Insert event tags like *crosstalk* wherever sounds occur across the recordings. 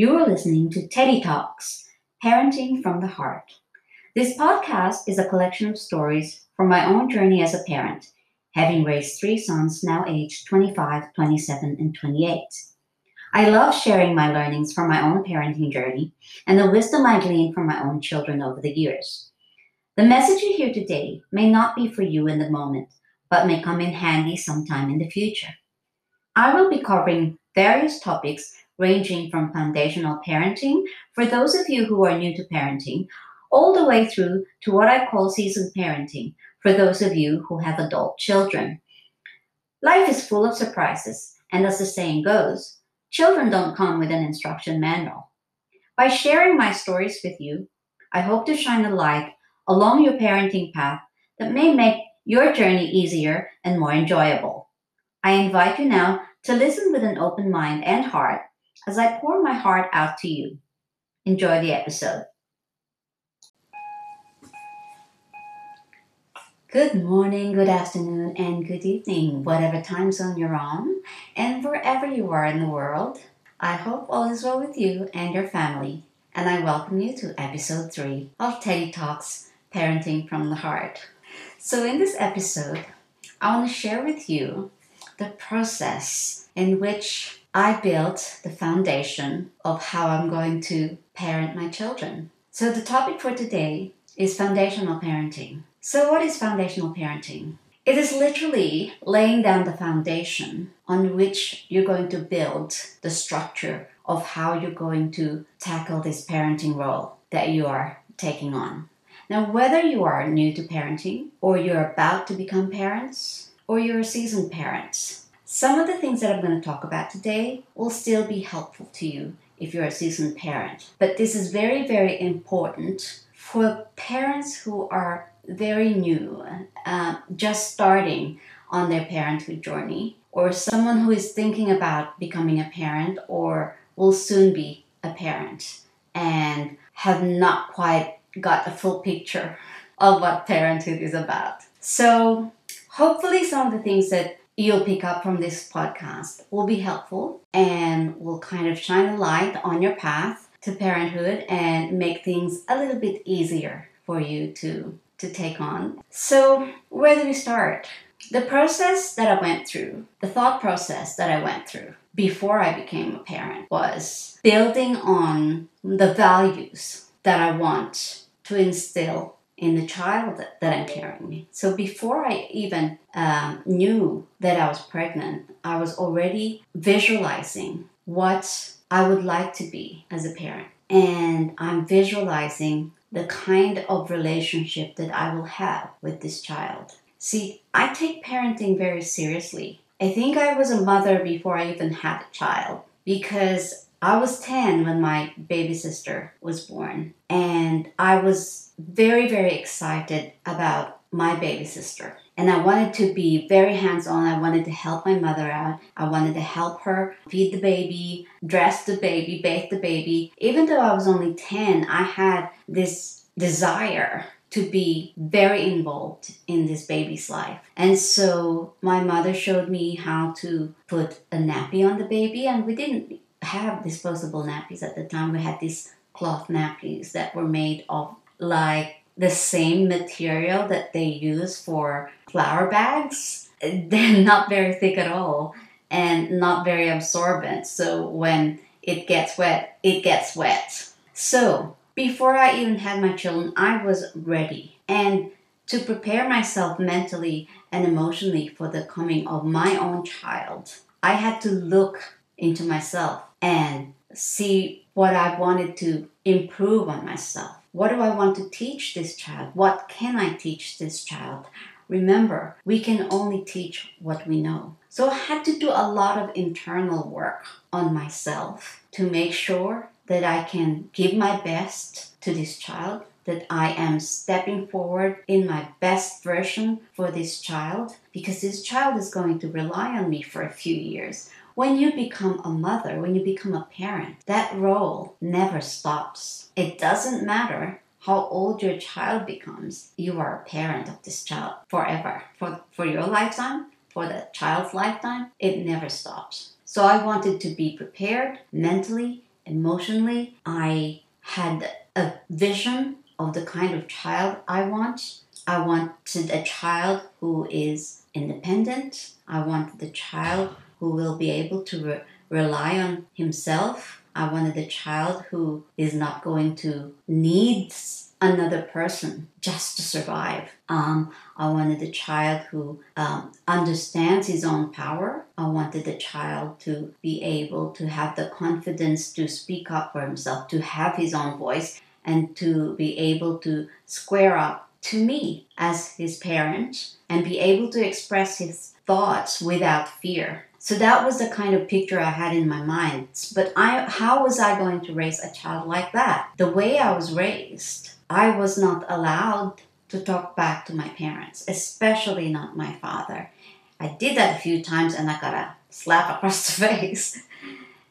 You are listening to Teddy Talks Parenting from the Heart. This podcast is a collection of stories from my own journey as a parent, having raised three sons now aged 25, 27, and 28. I love sharing my learnings from my own parenting journey and the wisdom I gleaned from my own children over the years. The message you hear today may not be for you in the moment, but may come in handy sometime in the future. I will be covering various topics ranging from foundational parenting for those of you who are new to parenting, all the way through to what I call seasoned parenting for those of you who have adult children. Life is full of surprises, and as the saying goes, children don't come with an instruction manual. By sharing my stories with you, I hope to shine a light along your parenting path that may make your journey easier and more enjoyable. I invite you now to listen with an open mind and heart as I pour my heart out to you. Enjoy the episode. Good morning, good afternoon, and good evening, whatever time zone you're on, and wherever you are in the world. I hope all is well with you and your family, and I welcome you to episode 3 of Teddy Talks Parenting from the Heart. So, in this episode, I want to share with you the process in which I built the foundation of how I'm going to parent my children. So, the topic for today is foundational parenting. So, what is foundational parenting? It is literally laying down the foundation on which you're going to build the structure of how you're going to tackle this parenting role that you are taking on. Now, whether you are new to parenting, or you're about to become parents, or you're a seasoned parent, some of the things that I'm going to talk about today will still be helpful to you if you're a seasoned parent. But this is very, very important for parents who are very new, uh, just starting on their parenthood journey, or someone who is thinking about becoming a parent or will soon be a parent and have not quite got a full picture of what parenthood is about. So, hopefully, some of the things that you'll pick up from this podcast will be helpful and will kind of shine a light on your path to parenthood and make things a little bit easier for you to to take on. So, where do we start? The process that I went through, the thought process that I went through before I became a parent was building on the values that I want to instill in the child that, I'm carrying. So before I even um, knew that I was pregnant, I was already visualizing what I would like to be as a parent. And I'm visualizing the kind of relationship that I will have with this child. See, I take parenting very seriously. I think I was a mother before I even had a child because I was 10 when my baby sister was born, and I was very, very excited about my baby sister. And I wanted to be very hands on. I wanted to help my mother out. I wanted to help her feed the baby, dress the baby, bathe the baby. Even though I was only 10, I had this desire to be very involved in this baby's life. And so my mother showed me how to put a nappy on the baby, and we didn't have disposable nappies at the time. We had these cloth nappies that were made of like the same material that they use for flour bags. *laughs* They're not very thick at all and not very absorbent. So when it gets wet, it gets wet. So before I even had my children, I was ready. And to prepare myself mentally and emotionally for the coming of my own child, I had to look into myself and see what I wanted to improve on myself. What do I want to teach this child? What can I teach this child? Remember, we can only teach what we know. So I had to do a lot of internal work on myself to make sure that I can give my best to this child, that I am stepping forward in my best version for this child, because this child is going to rely on me for a few years. When you become a mother, when you become a parent, that role never stops. It doesn't matter how old your child becomes, you are a parent of this child forever. For, for your lifetime, for the child's lifetime, it never stops. So I wanted to be prepared mentally, emotionally. I had a vision of the kind of child I want. I wanted a child who is independent. I wanted a child who will be able to re- rely on himself. I wanted a child who is not going to need another person just to survive. Um, I wanted a child who um, understands his own power. I wanted a child to be able to have the confidence to speak up for himself, to have his own voice, and to be able to square up to me as his parent and be able to express his thoughts without fear. So that was the kind of picture I had in my mind. But I, how was I going to raise a child like that? The way I was raised, I was not allowed to talk back to my parents, especially not my father. I did that a few times and I got a slap across the *laughs* face.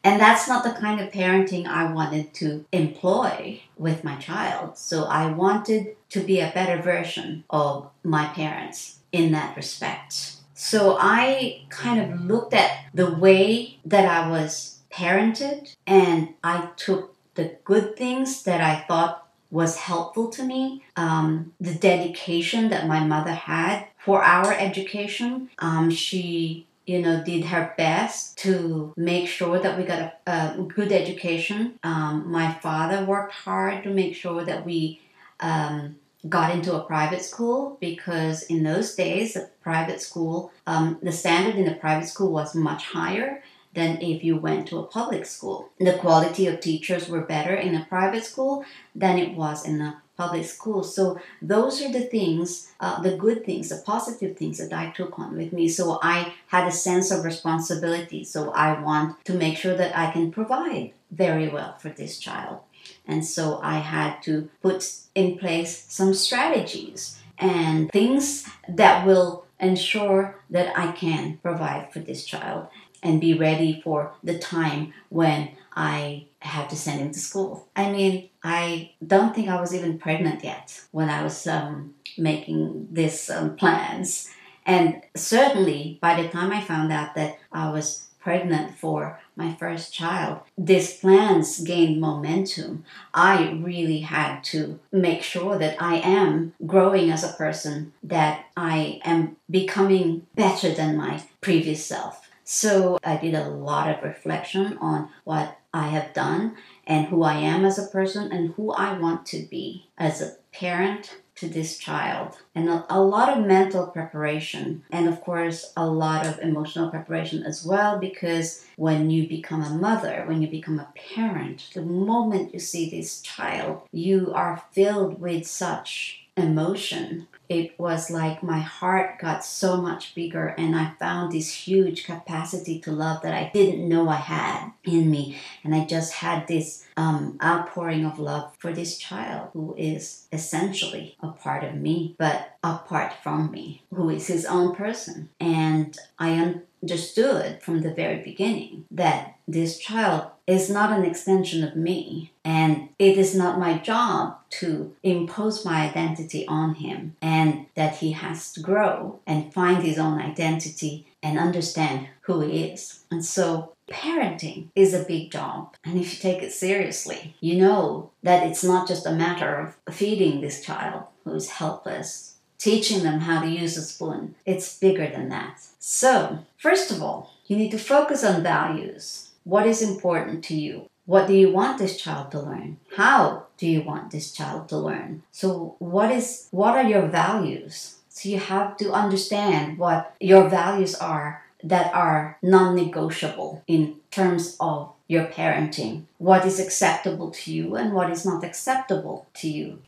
And that's not the kind of parenting I wanted to employ with my child. So I wanted to be a better version of my parents in that respect. So I kind of looked at the way that I was parented and I took the good things that I thought was helpful to me. Um, the dedication that my mother had for our education. Um, she you know, did her best to make sure that we got a, a good education. Um, my father worked hard to make sure that we um, got into a private school because in those days, a private school, um, the standard in the private school was much higher than if you went to a public school. The quality of teachers were better in a private school than it was in a public school. So those are the things, uh, the good things, the positive things that I took on with me. So I had a sense of responsibility. So I want to make sure that I can provide very well for this child. And so I had to put in place some strategies and things that will ensure that I can provide for this child and be ready for the time when I have to send him to school. I mean, I don't think I was even pregnant yet when I was um, making these um, plans. And certainly by the time I found out that I was pregnant for my first child, these plans gained momentum. I really had to make sure that I am growing as a person, that I am becoming better than my previous self. So I did a lot of reflection on what I have done and who I am as a person and who I want to be as a parent to this child. And a, a, lot of mental preparation, and of course, a lot of emotional preparation as well, because when you become a mother, when you become a parent, the moment you see this child, you are filled with such emotion it was like my heart got so much bigger and I found this huge capacity to love that I didn't know I had in me. And I just had this um, outpouring of love for this child who is essentially a part of me, but apart from me, who is his own person. And I understood from the very beginning that this child is not an extension of me and it is not my job to impose my identity on him and that he has to grow and find his own identity and understand who he is. And so parenting is a big job. And if you take it seriously, you know that it's not just a matter of feeding this child who is helpless teaching them how to use a spoon. It's bigger than that. So, first of all, you need to focus on values. What is important to you? What do you want this child to learn? How do you want this child to learn? So, what is what are your values? So you have to understand what your values are that are non-negotiable in terms of your parenting. What is acceptable to you and what is not acceptable to you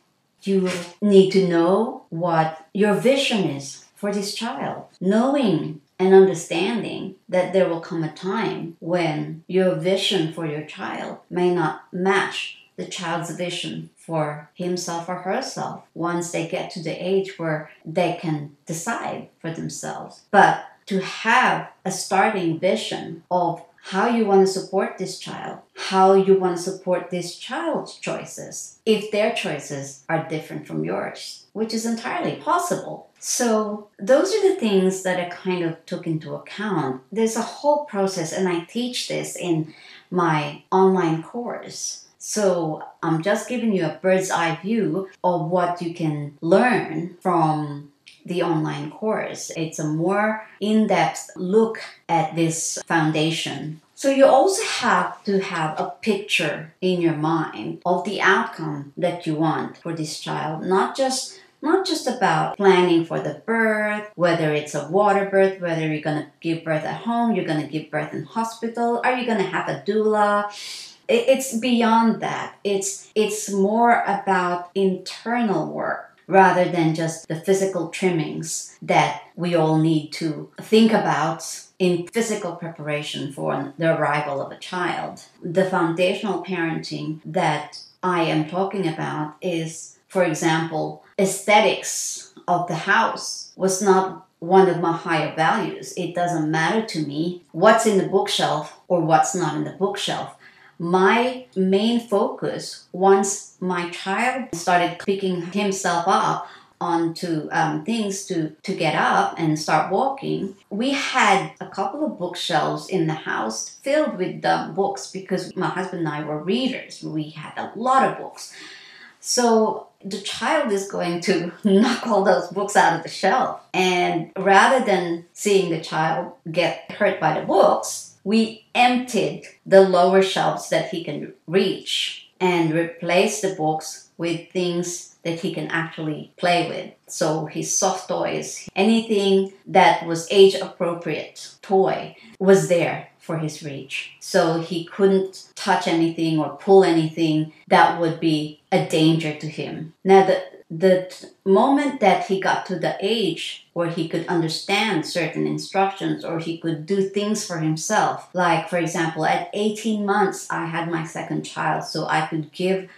you need to know what your vision is for this child. Knowing and understanding that there will come a time when your vision for your child may not match the child's vision for himself or herself once they get to the age where they can decide for themselves. But to have a starting vision of how you want to support this child, how you want to support this child's choices, if their choices are different from yours, which is entirely possible. So, those are the things that I kind of took into account. There's a whole process, and I teach this in my online course. So, I'm just giving you a bird's eye view of what you can learn from the online course. It's a more in depth look at this foundation. So, you also have to have a picture in your mind of the outcome that you want for this child, not just not just about planning for the birth, whether it's a water birth, whether you're going to give birth at home, you're going to give birth in hospital, are you going to have a doula? It's beyond that. It's it's more about internal work rather than just the physical trimmings that we all need to think about in physical preparation for the arrival of a child. The foundational parenting that I am talking about is, for example, aesthetics of the house was not one of my higher values. It doesn't matter to me what's in the bookshelf or what's not in the bookshelf. My main focus, once my child started picking himself up onto um, things to, to get up and start walking, we had a couple of bookshelves in the house filled with um, books because my husband and I were readers. We had a lot of books. So the child is going to *laughs* knock all those books out of the shelf. And rather than seeing the child get hurt by the books, we emptied the lower shelves that he can reach and replaced the books with things that he can actually play with. So his soft toys, anything that was age appropriate toy was there for his reach. So he couldn't touch anything or pull anything that would be a danger to him. Now, the, the moment that he got to the age where he could understand certain instructions or he could do things for himself, like, for example, at 18 months, I had my second child, so I could give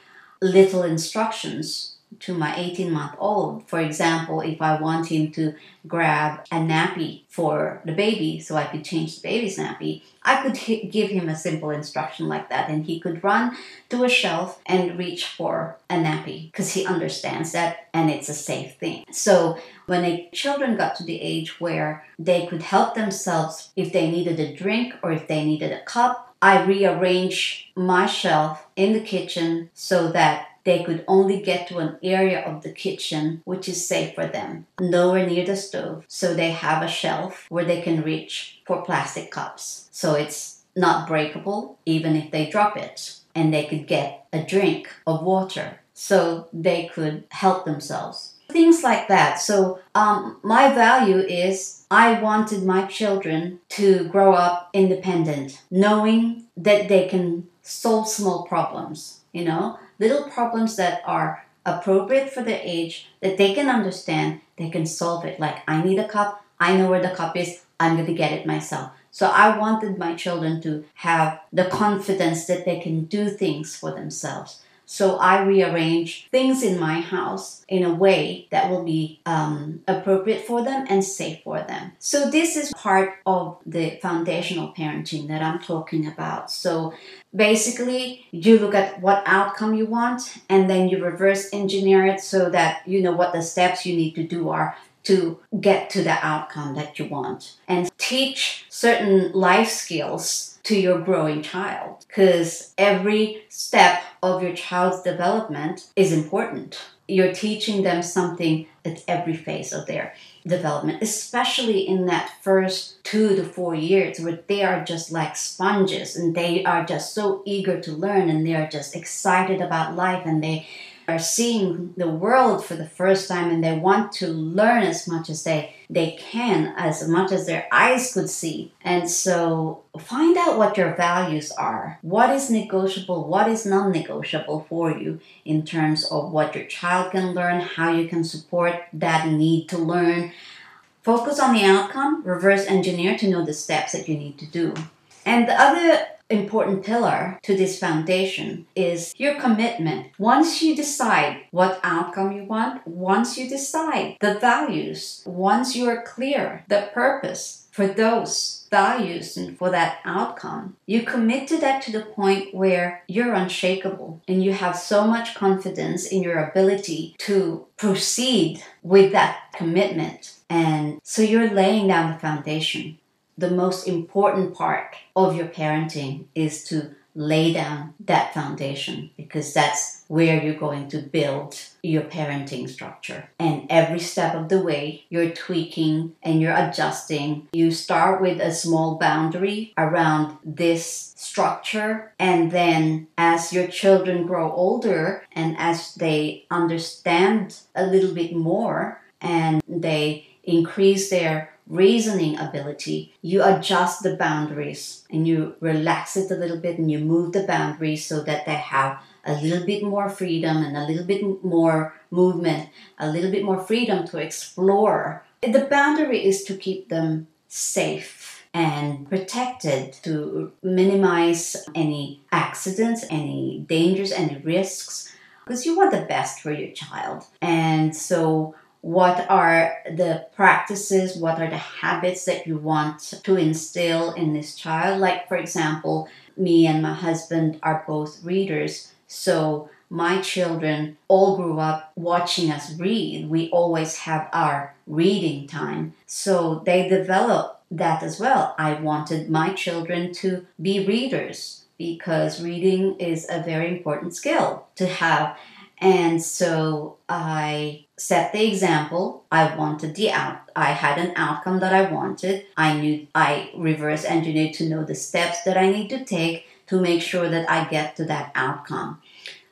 little instructions to my 18 month old. For example, if I want him to grab a nappy for the baby so I could change the baby's nappy, I could h- give him a simple instruction like that and he could run to a shelf and reach for a nappy because he understands that and it's a safe thing. So when the children got to the age where they could help themselves if they needed a drink or if they needed a cup, I rearrange my shelf in the kitchen so that they could only get to an area of the kitchen which is safe for them, nowhere near the stove. So they have a shelf where they can reach for plastic cups. So it's not breakable even if they drop it. And they could get a drink of water so they could help themselves. Things like that. So, um, my value is I wanted my children to grow up independent, knowing that they can solve small problems, you know, little problems that are appropriate for their age that they can understand, they can solve it. Like, I need a cup, I know where the cup is, I'm going to get it myself. So I wanted my children to have the confidence that they can do things for themselves. So I rearrange things in my house in a way that will be um, appropriate for them and safe for them. So this is part of the foundational parenting that I'm talking about. So basically, you look at what outcome you want and then you reverse engineer it so that you know what the steps you need to do are to get to the outcome that you want and teach certain life skills to your growing child because every step of your child's development is important. You're teaching them something at every phase of their development, especially in that first two to four years where they are just like sponges and they are just so eager to learn and they are just excited about life and they are seeing the world for the first time and they want to learn as much as they they can as much as their eyes could see. And so find out what your values are. What is negotiable what is non-negotiable for you in terms of what your child can learn how you can support that need to learn. Focus on the outcome reverse engineer to know the steps that you need to do. And the other important pillar to this foundation is your commitment. Once you decide what outcome you want, once you decide the values, once you are clear the purpose for those values and for that outcome, you commit to that to the point where you're unshakable and you have so much confidence in your ability to proceed with that commitment. And so you're laying down the foundation the most important part of your parenting is to lay down that foundation because that's where you're going to build your parenting structure. And every step of the way, you're tweaking and you're adjusting. You start with a small boundary around this structure, and then as your children grow older and as they understand a little bit more and they increase their reasoning ability, you adjust the boundaries and you relax it a little bit and you move the boundaries so that they have a little bit more freedom and a little bit more movement, a little bit more freedom to explore. The boundary is to keep them safe and protected to minimize any accidents, any dangers, any risks because you want the best for your child. And so what are the practices, what are the habits that you want to instill in this child. Like, for example, me and my husband are both readers, so my children all grew up watching us read. We always have our reading time, so they develop that as well. I wanted my children to be readers because reading is a very important skill to have. And so I set the example. I wanted the out. I had an outcome that I wanted. I knew I reverse engineered to know the steps that I need to take to make sure that I get to that outcome.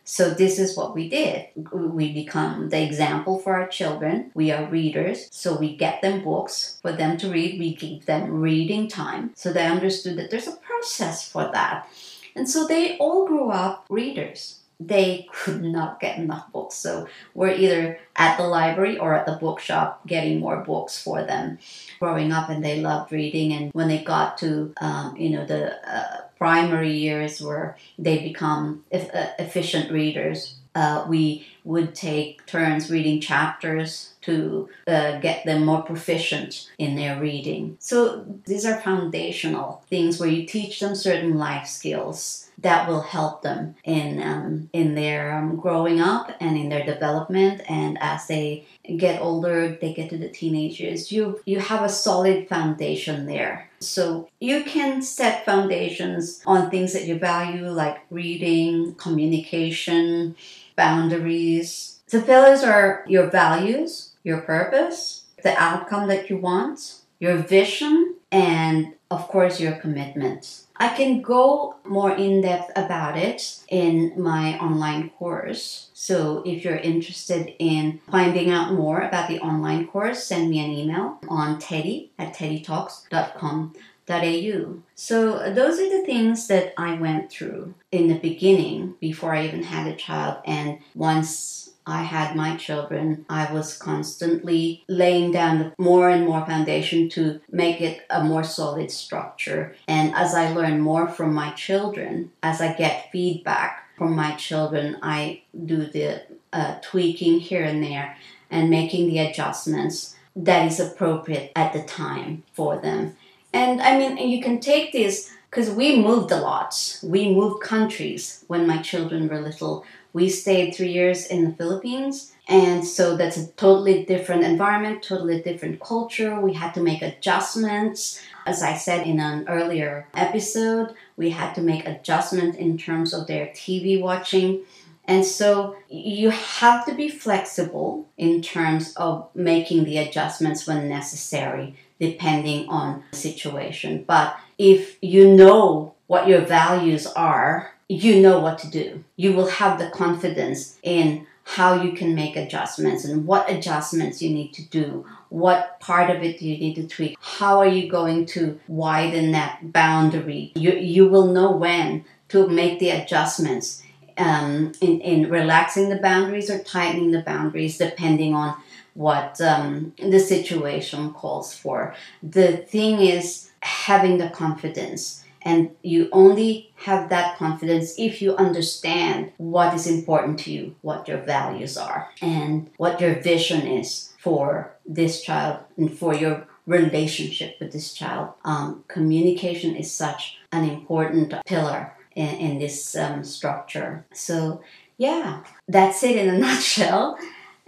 So this is what we did. We become the example for our children. We are readers, so we get them books for them to read. We give them reading time, so they understood that there's a process for that. And so they all grew up readers they could not get enough books. So we're either at the library or at the bookshop getting more books for them. Growing up, and they loved reading. And when they got to, um, you know, the uh, primary years where they become e- uh, efficient readers, uh, we would take turns reading chapters to uh, get them more proficient in their reading. So these are foundational things where you teach them certain life skills that will help them in um, in their um, growing up and in their development. And as they get older they get to the teenagers. You you have a solid foundation there. So you can set foundations on things that you value like reading communication boundaries. The pillars are your values your purpose the outcome that you want your vision and of course your commitment I can go more in depth about it in my online course. So if you're interested in finding out more about the online course, send me an email on teddy at teddytalks.com.au. So those are the things that I went through in the beginning before I even had a child. And once I had my children, I was constantly laying down more and more foundation to make it a more solid structure. And as I learn more from my children, as I get feedback from my children, I do the uh, tweaking here and there and making the adjustments that is appropriate at the time for them. And I mean, you can take this because we moved a lot. We moved countries when my children were little we stayed three years in the Philippines. And so that's a totally different environment, totally different culture. We had to make adjustments. As I said in an earlier episode, we had to make adjustments in terms of their TV watching. And so you have to be flexible in terms of making the adjustments when necessary, depending on the situation. But if you know what your values are you know what to do. You will have the confidence in how you can make adjustments and what adjustments you need to do. What part of it you need to tweak? How are you going to widen that boundary? You, you will know when to make the adjustments um, in, in relaxing the boundaries or tightening the boundaries depending on what um, the situation calls for. The thing is having the confidence And you only have that confidence if you understand what is important to you, what your values are, and what your vision is for this child and for your relationship with this child. Um, communication is such an important pillar in, in this um, structure. So, yeah, that's it in a *laughs* nutshell.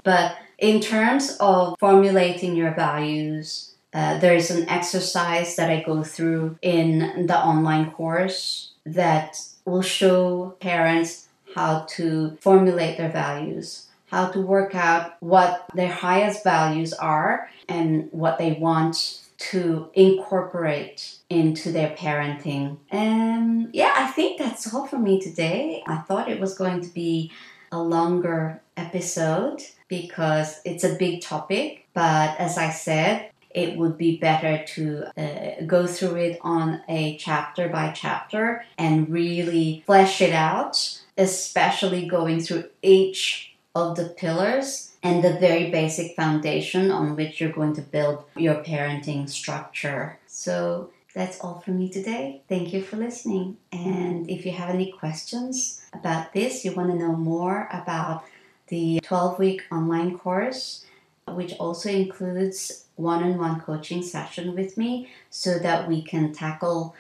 But in terms of formulating your values, uh, there is an exercise that I go through in the online course that will show parents how to formulate their values, how to work out what their highest values are and what they want to incorporate into their parenting. And yeah, I think that's all for me today. I thought it was going to be a longer episode because it's a big topic, but as I said, it would be better to uh, go through it on a chapter by chapter and really flesh it out, especially going through each of the pillars and the very basic foundation on which you're going to build your parenting structure. So that's all from me today. Thank you for listening. And if you have any questions about this, you want to know more about the 12 week online course, which also includes one on one coaching session with me so that we can tackle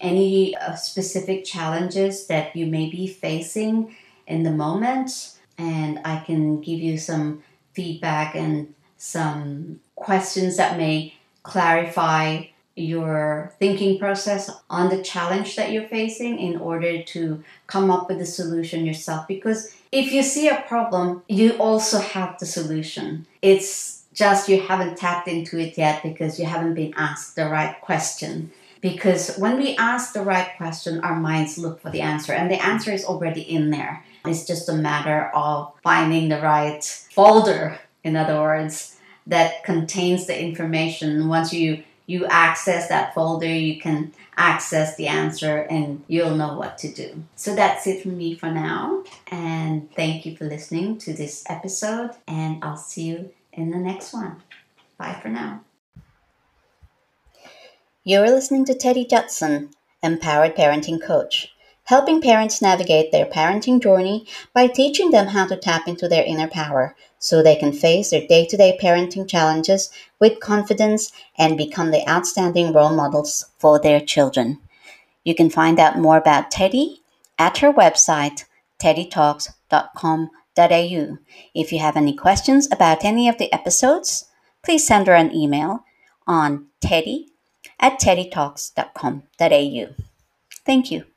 any uh, specific challenges that you may be facing in the moment. And I can give you some feedback and some questions that may clarify your thinking process on the challenge that you're facing in order to come up with a solution yourself. Because if you see a problem, you also have the solution. It's just you haven't tapped into it yet because you haven't been asked the right question. Because when we ask the right question, our minds look for the answer, and the answer is already in there. It's just a matter of finding the right folder, in other words, that contains the information. Once you you access that folder, you can access the answer and you'll know what to do. So that's it from me for now. And thank you for listening to this episode. And I'll see you in the next one. Bye for now. You're listening to Teddy Judson, Empowered Parenting Coach helping parents navigate their parenting journey by teaching them how to tap into their inner power so they can face their day to day parenting challenges with confidence and become the outstanding role models for their children. You can find out more about Teddy at her website, teddytalks.com.au. If you have any questions about any of the episodes, please send her an email on teddy at teddytalks.com.au. Thank you.